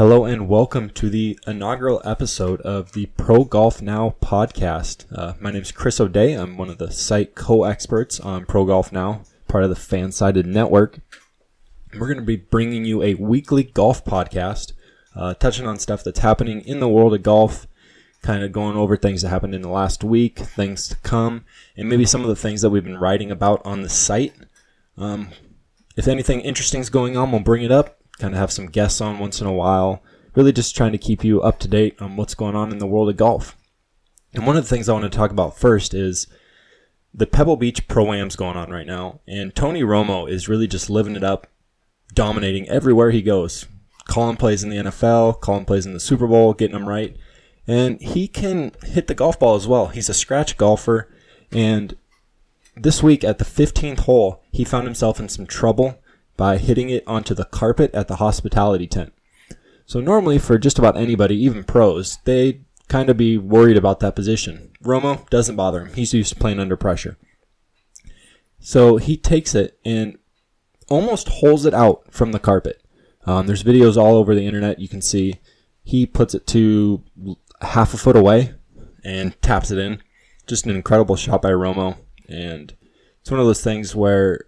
Hello and welcome to the inaugural episode of the Pro Golf Now podcast. Uh, my name is Chris O'Day. I'm one of the site co-experts on Pro Golf Now, part of the Fansided Network. We're going to be bringing you a weekly golf podcast, uh, touching on stuff that's happening in the world of golf, kind of going over things that happened in the last week, things to come, and maybe some of the things that we've been writing about on the site. Um, if anything interesting is going on, we'll bring it up kind of have some guests on once in a while. Really just trying to keep you up to date on what's going on in the world of golf. And one of the things I want to talk about first is the Pebble Beach Pro Am's going on right now. And Tony Romo is really just living it up, dominating everywhere he goes. Calling plays in the NFL, calling plays in the Super Bowl, getting them right. And he can hit the golf ball as well. He's a scratch golfer. And this week at the 15th hole, he found himself in some trouble by hitting it onto the carpet at the hospitality tent. So normally for just about anybody, even pros, they kind of be worried about that position. Romo doesn't bother him. He's used to playing under pressure. So he takes it and almost holds it out from the carpet. Um, there's videos all over the internet. You can see he puts it to half a foot away and taps it in. Just an incredible shot by Romo. And it's one of those things where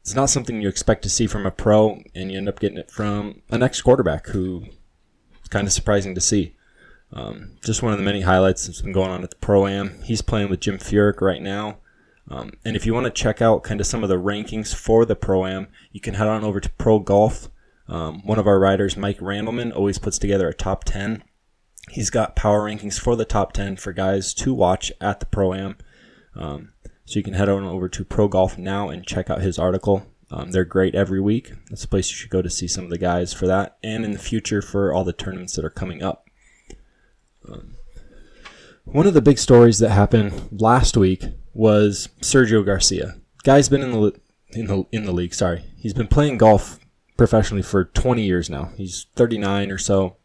it's not something you expect to see from a pro, and you end up getting it from an ex quarterback who is kind of surprising to see. Um, just one of the many highlights that's been going on at the Pro Am. He's playing with Jim Furyk right now. Um, and if you want to check out kind of some of the rankings for the Pro Am, you can head on over to Pro Golf. Um, one of our writers, Mike Randleman, always puts together a top 10. He's got power rankings for the top 10 for guys to watch at the Pro Am. So you can head on over to Pro Golf now and check out his article. Um, they're great every week. That's a place you should go to see some of the guys for that, and in the future for all the tournaments that are coming up. Um, one of the big stories that happened last week was Sergio Garcia. Guy's been in the in the in the league. Sorry, he's been playing golf professionally for 20 years now. He's 39 or so,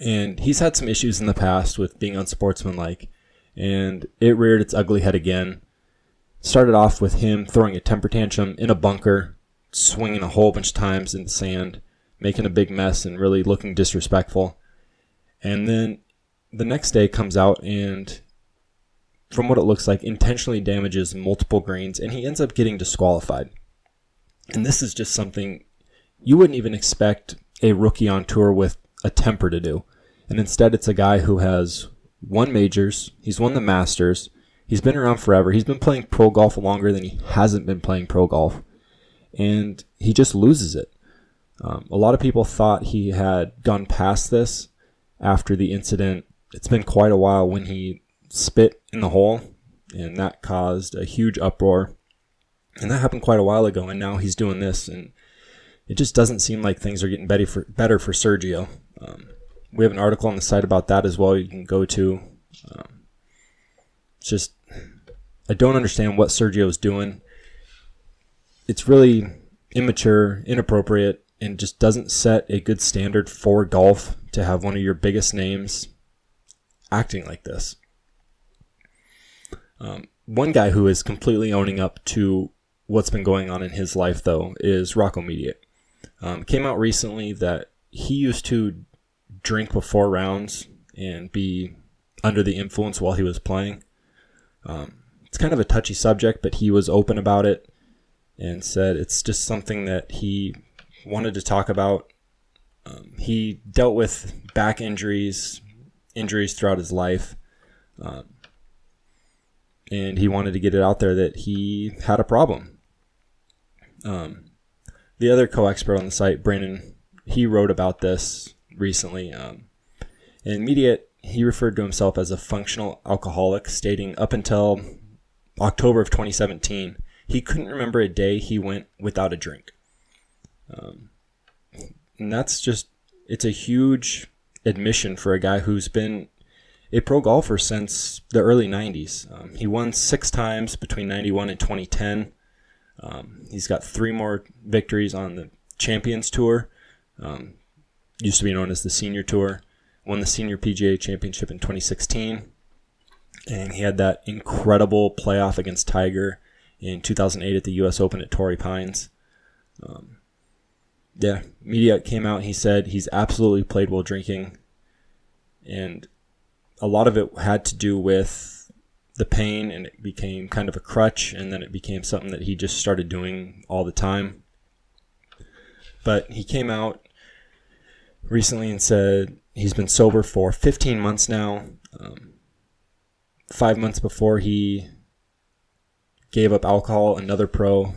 and he's had some issues in the past with being unsportsmanlike, and it reared its ugly head again started off with him throwing a temper tantrum in a bunker, swinging a whole bunch of times in the sand, making a big mess and really looking disrespectful. And then the next day comes out and from what it looks like intentionally damages multiple greens and he ends up getting disqualified. And this is just something you wouldn't even expect a rookie on tour with a temper to do. And instead it's a guy who has won majors, he's won the Masters, He's been around forever. He's been playing pro golf longer than he hasn't been playing pro golf. And he just loses it. Um, a lot of people thought he had gone past this after the incident. It's been quite a while when he spit in the hole, and that caused a huge uproar. And that happened quite a while ago, and now he's doing this, and it just doesn't seem like things are getting better for, better for Sergio. Um, we have an article on the site about that as well. You can go to. Um, just I don't understand what Sergio is doing. It's really immature, inappropriate, and just doesn't set a good standard for golf to have one of your biggest names acting like this. Um, one guy who is completely owning up to what's been going on in his life, though, is Rocco Mediate. Um, came out recently that he used to drink before rounds and be under the influence while he was playing. Um, it's kind of a touchy subject, but he was open about it and said it's just something that he wanted to talk about. Um, he dealt with back injuries, injuries throughout his life, um, and he wanted to get it out there that he had a problem. Um, the other co-expert on the site, Brandon, he wrote about this recently. Um, in Mediate, he referred to himself as a functional alcoholic, stating up until October of 2017, he couldn't remember a day he went without a drink. Um, and that's just, it's a huge admission for a guy who's been a pro golfer since the early 90s. Um, he won six times between 91 and 2010. Um, he's got three more victories on the Champions Tour, um, used to be known as the Senior Tour. Won the Senior PGA Championship in 2016 and he had that incredible playoff against Tiger in 2008 at the U.S. Open at Torrey Pines. Um, yeah, Mediate came out. He said he's absolutely played while drinking, and a lot of it had to do with the pain, and it became kind of a crutch, and then it became something that he just started doing all the time. But he came out recently and said he's been sober for 15 months now. Um, five months before he gave up alcohol. Another pro,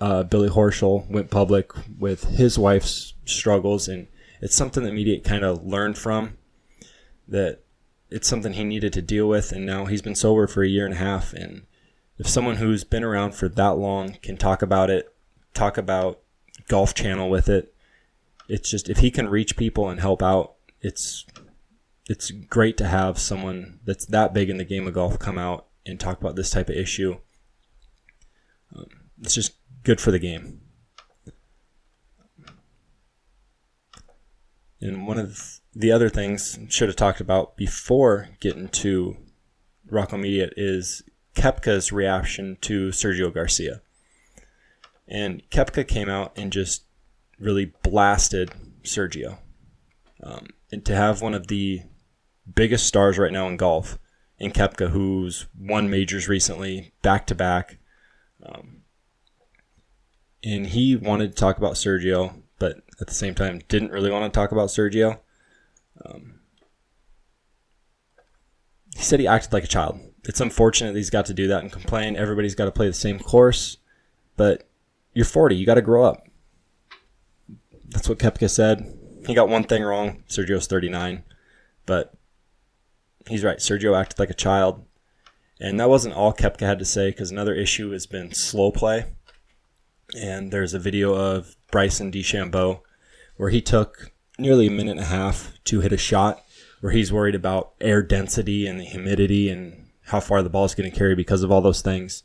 uh, Billy Horschel, went public with his wife's struggles, and it's something that Mediate kind of learned from. That it's something he needed to deal with, and now he's been sober for a year and a half. And if someone who's been around for that long can talk about it, talk about Golf Channel with it, it's just if he can reach people and help out, it's it's great to have someone that's that big in the game of golf come out and talk about this type of issue um, it's just good for the game. And one of the other things I should have talked about before getting to Rocco Mediate is Koepka's reaction to Sergio Garcia. And Koepka came out and just really blasted Sergio. Um, and to have one of the biggest stars right now in golf, in Koepka, who's won majors recently, back to back, um, and he wanted to talk about Sergio, but at the same time didn't really want to talk about Sergio. Um, he said he acted like a child. It's unfortunate that he's got to do that and complain. Everybody's got to play the same course, but you're 40. You got to grow up. That's what Koepka said. He got one thing wrong. Sergio's 39, but he's right. Sergio acted like a child. And that wasn't all Koepka had to say because another issue has been slow play. And there's a video of Bryson DeChambeau where he took nearly a minute and a half to hit a shot where he's worried about air density and the humidity and how far the ball is going to carry because of all those things.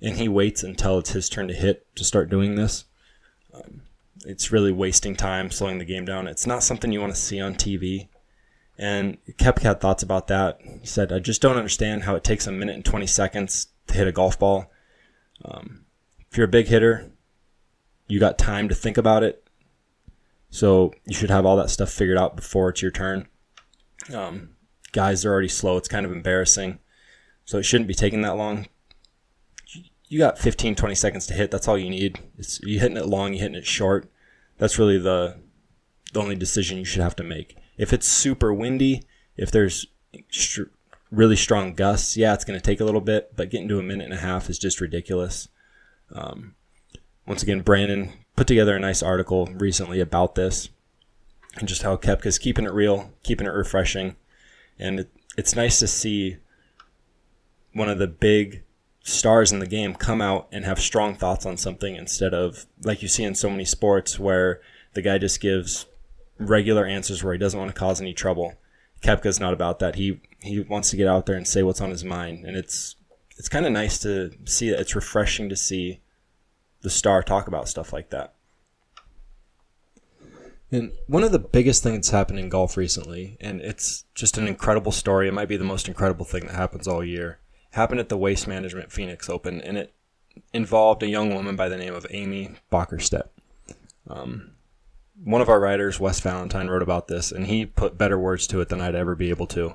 And he waits until it's his turn to hit to start doing this. Um, it's really wasting time, slowing the game down. It's not something you want to see on TV. And Koepka had thoughts about that. He said, I just don't understand how it takes a minute and 20 seconds to hit a golf ball. Um, if you're a big hitter, you got time to think about it. So you should have all that stuff figured out before it's your turn. Um, guys are already slow. It's kind of embarrassing. So it shouldn't be taking that long. You got 15, 20 seconds to hit. That's all you need. It's, you hitting it long, You're hitting it short. That's really the, the only decision you should have to make. If it's super windy, if there's really strong gusts, yeah, it's going to take a little bit, but getting to a minute and a half is just ridiculous. Um, once again, Brandon put together a nice article recently about this and just how Koepka's keeping it real, keeping it refreshing. And it, it's nice to see one of the big stars in the game come out and have strong thoughts on something instead of like you see in so many sports where the guy just gives regular answers where he doesn't want to cause any trouble. Koepka's not about that. He he wants to get out there and say what's on his mind, and it's it's kind of nice to see that. It's refreshing to see the star talk about stuff like that. And one of the biggest things that's happened in golf recently, and it's just an incredible story. It might be the most incredible thing that happens all year. Happened at the Waste Management Phoenix Open, and it involved a young woman by the name of Amy Bockerstette. Um, one of our writers, Wes Valentine, wrote about this, and he put better words to it than I'd ever be able to.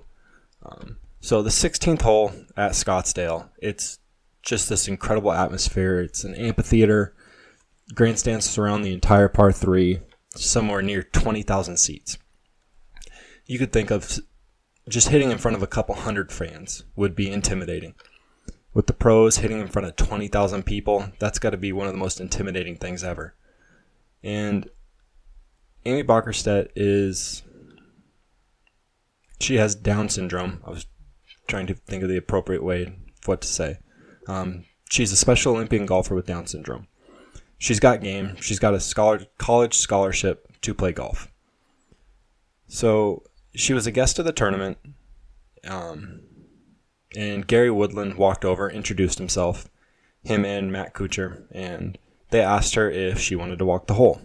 Um, so the 16th hole at Scottsdale, it's just this incredible atmosphere. It's an amphitheater. Grandstands surround the entire par three, somewhere near 20,000 seats. You could think of just hitting in front of a couple hundred fans would be intimidating. With the pros hitting in front of 20,000 people, that's got to be one of the most intimidating things ever. And Amy Bockerstette is she has Down syndrome. I was trying to think of the appropriate way of what to say. Um, she's a Special Olympian golfer with Down syndrome. She's got game. She's got a scholar, college scholarship to play golf. So she was a guest of the tournament, um, and Gary Woodland walked over, introduced himself, him and Matt Kuchar, and they asked her if she wanted to walk the hole.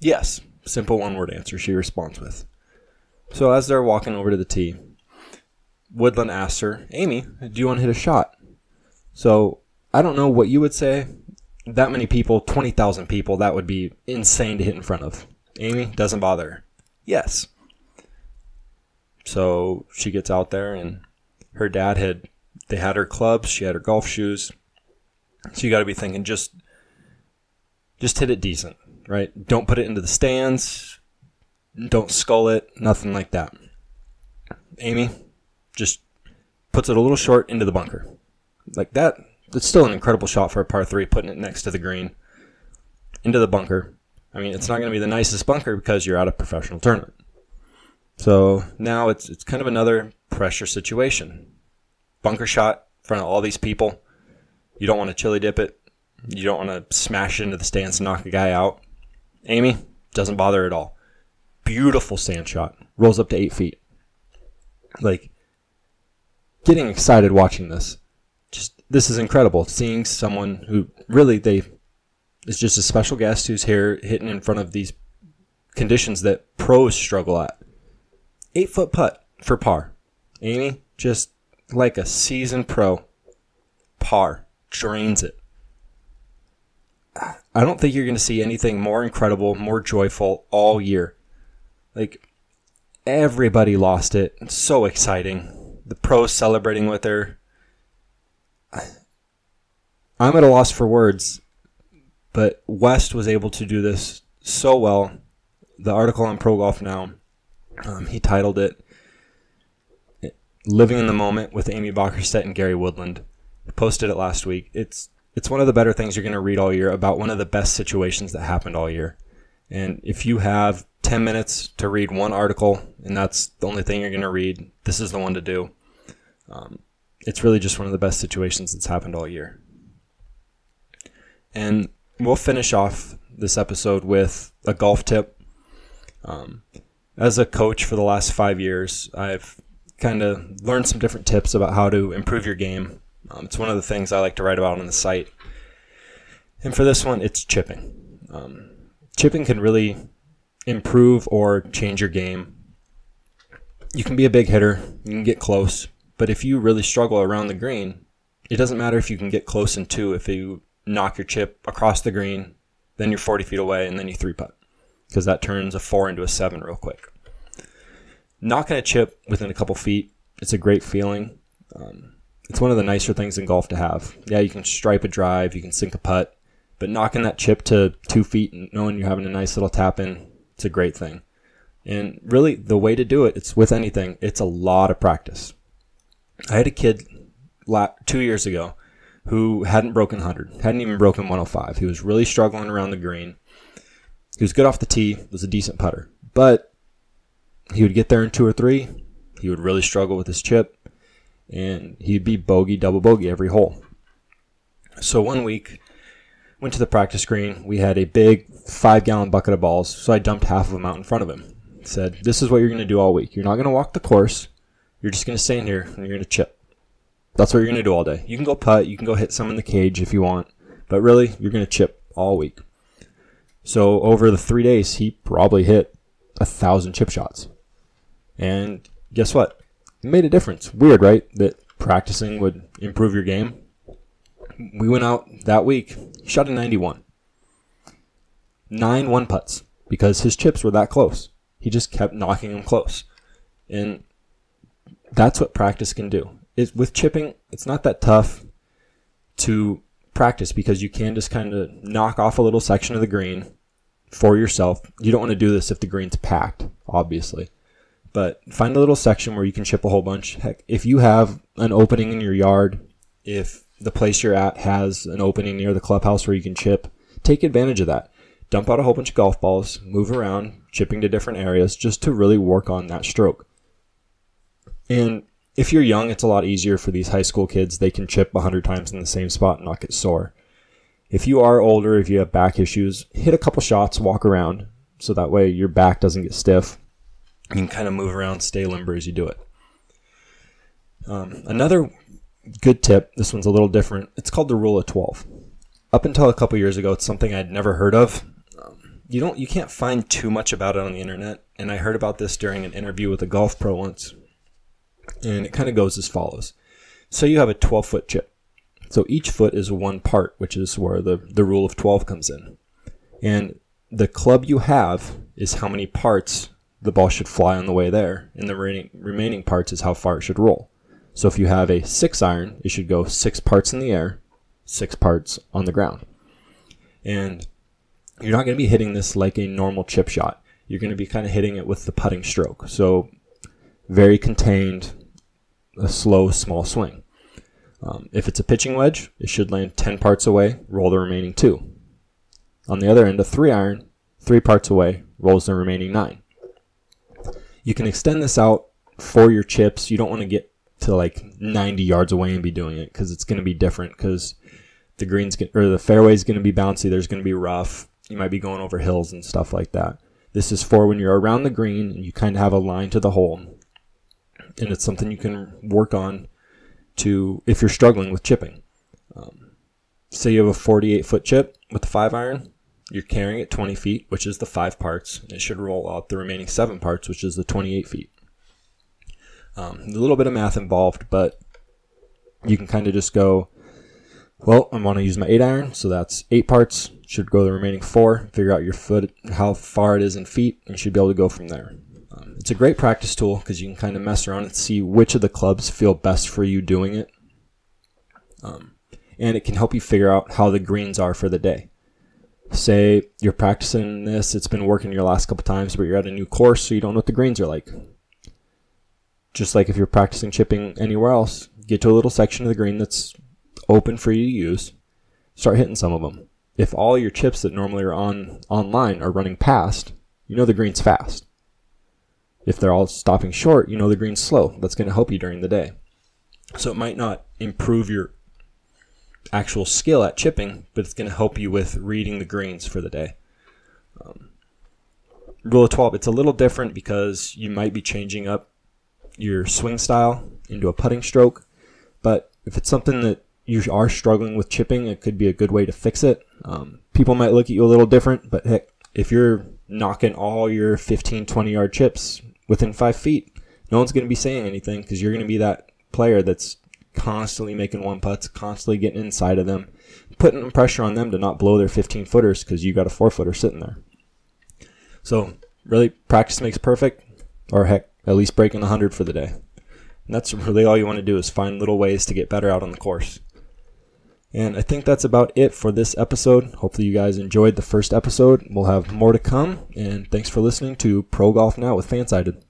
Yes. Simple one word answer she responds with. So as they're walking over to the tee, Woodland asks her, Amy, do you want to hit a shot? So I don't know what you would say that many people, 20,000 people, that would be insane to hit in front of. Amy doesn't bother. Yes. So she gets out there and her dad had they had her clubs, she had her golf shoes. So you got to be thinking just just hit it decent, right? Don't put it into the stands. Don't skull it, nothing like that. Amy just puts it a little short into the bunker. Like that, it's still an incredible shot for a par 3 putting it next to the green into the bunker. I mean, it's not going to be the nicest bunker because you're at a professional tournament. So now it's it's kind of another pressure situation. Bunker shot in front of all these people. You don't want to chili dip it. You don't want to smash it into the stands and knock a guy out. Amy doesn't bother at all. Beautiful sand shot. Rolls up to eight feet. Like getting excited watching this. Just this is incredible. Seeing someone who really they is just a special guest who's here hitting in front of these conditions that pros struggle at. Eight foot putt for par. Amy, just like a seasoned pro, par drains it. I don't think you're going to see anything more incredible, more joyful all year. Like, everybody lost it. It's so exciting. The pros celebrating with her. I'm at a loss for words, but Wes was able to do this so well. The article on Pro Golf Now um, he titled it "Living in the Moment" with Amy Bockerstette and Gary Woodland. Posted it last week. It's it's one of the better things you're going to read all year about one of the best situations that happened all year. And if you have 10 minutes to read one article and that's the only thing you're going to read, this is the one to do. Um, it's really just one of the best situations that's happened all year. And we'll finish off this episode with a golf tip. Um, as a coach for the last five years, I've kind of learned some different tips about how to improve your game. Um, it's one of the things I like to write about on the site. And for this one, it's chipping. Um, chipping can really improve or change your game. You can be a big hitter, you can get close, but if you really struggle around the green, it doesn't matter if you can get close in two. If you knock your chip across the green, then you're 40 feet away, and then you three putt because that turns a four into a seven real quick. Knocking a chip within a couple feet, it's a great feeling. Um, it's one of the nicer things in golf to have. Yeah, you can stripe a drive, you can sink a putt, but knocking that chip to two feet and knowing you're having a nice little tap in, it's a great thing. And really, the way to do it, it's with anything, it's a lot of practice. I had a kid two years ago who hadn't broken 100, hadn't even broken 105. He was really struggling around the green. He was good off the tee, was a decent putter, but he would get there in two or three. He would really struggle with his chip, and he'd be bogey, double bogey every hole. So one week, went to the practice green. We had a big five gallon bucket of balls, so I dumped half of them out in front of him. Said, This is what you're going to do all week. You're not going to walk the course. You're just going to stand here and you're going to chip. That's what you're going to do all day. You can go putt, you can go hit some in the cage if you want, but really, you're going to chip all week. So over the three days, he probably hit a thousand chip shots. And guess what? Made a difference. Weird, right? That practicing would improve your game. We went out that week, shot a 91. Nine one putts because his chips were that close. He just kept knocking them close. And that's what practice can do. It, with chipping, it's not that tough to practice because you can just kind of knock off a little section of the green for yourself. You don't want to do this if the green's packed, obviously. But find a little section where you can chip a whole bunch. Heck, if you have an opening in your yard, if the place you're at has an opening near the clubhouse where you can chip, take advantage of that. Dump out a whole bunch of golf balls, move around, chipping to different areas just to really work on that stroke. And if you're young, it's a lot easier for these high school kids. They can chip 100 times in the same spot and not get sore. If you are older, if you have back issues, hit a couple shots, walk around, so that way your back doesn't get stiff. You can kind of move around, stay limber as you do it. Um, another good tip, this one's a little different, it's called the rule of 12. Up until a couple years ago, it's something I'd never heard of. Um, you don't, you can't find too much about it on the internet, and I heard about this during an interview with a golf pro once and it kind of goes as follows. So you have a 12 foot chip, So each foot is one part, which is where the, the rule of 12 comes in. And the club you have is how many parts the ball should fly on the way there, and the remaining, parts is how far it should roll. So if you have a six iron, it should go six parts in the air, six parts on the ground. And you're not going to be hitting this like a normal chip shot. You're going to be kind of hitting it with the putting stroke. So very contained, a slow, small swing. Um, if it's a pitching wedge, it should land 10 parts away, roll the remaining two. On the other end, a three iron, three parts away, rolls the remaining nine. You can extend this out for your chips. You don't want to get to like 90 yards away and be doing it because it's going to be different because the greens or the fairway is going to be bouncy. There's going to be rough. You might be going over hills and stuff like that. This is for when you're around the green and you kind of have a line to the hole. And it's something you can work on to if you're struggling with chipping. Um, say you have a 48 foot chip with a five iron, you're carrying it 20 feet, which is the five parts. It should roll out the remaining seven parts, which is the 28 feet. Um, a little bit of math involved, but you can kind of just go, well, I want to use my eight iron, so that's eight parts. Should go the remaining four. Figure out your foot, how far it is in feet, and you should be able to go from there. Um, it's a great practice tool because you can kind of mess around and see which of the clubs feel best for you doing it. Um, and it can help you figure out how the greens are for the day. Say you're practicing this, it's been working your last couple times, but you're at a new course, so you don't know what the greens are like. Just like if you're practicing chipping anywhere else, get to a little section of the green that's open for you to use, start hitting some of them. If all your chips that normally are on online are running past, you know the green's fast. If they're all stopping short, you know the green's slow. That's going to help you during the day. So it might not improve your actual skill at chipping, but it's going to help you with reading the greens for the day. Um, rule of 12, it's a little different because you might be changing up your swing style into a putting stroke. But if it's something that you are struggling with chipping, it could be a good way to fix it. Um, people might look at you a little different, but heck, if you're knocking all your 15, 20 yard chips within five feet, no one's going to be saying anything because you're going to be that player that's constantly making one putts, constantly getting inside of them, putting pressure on them to not blow their 15 footers because you got a four footer sitting there. So really, practice makes perfect, or heck, at least breaking 100 for the day. And that's really all you want to do is find little ways to get better out on the course. And I think that's about it for this episode. Hopefully, you guys enjoyed the first episode. We'll have more to come. And thanks for listening to Pro Golf Now with Fansided.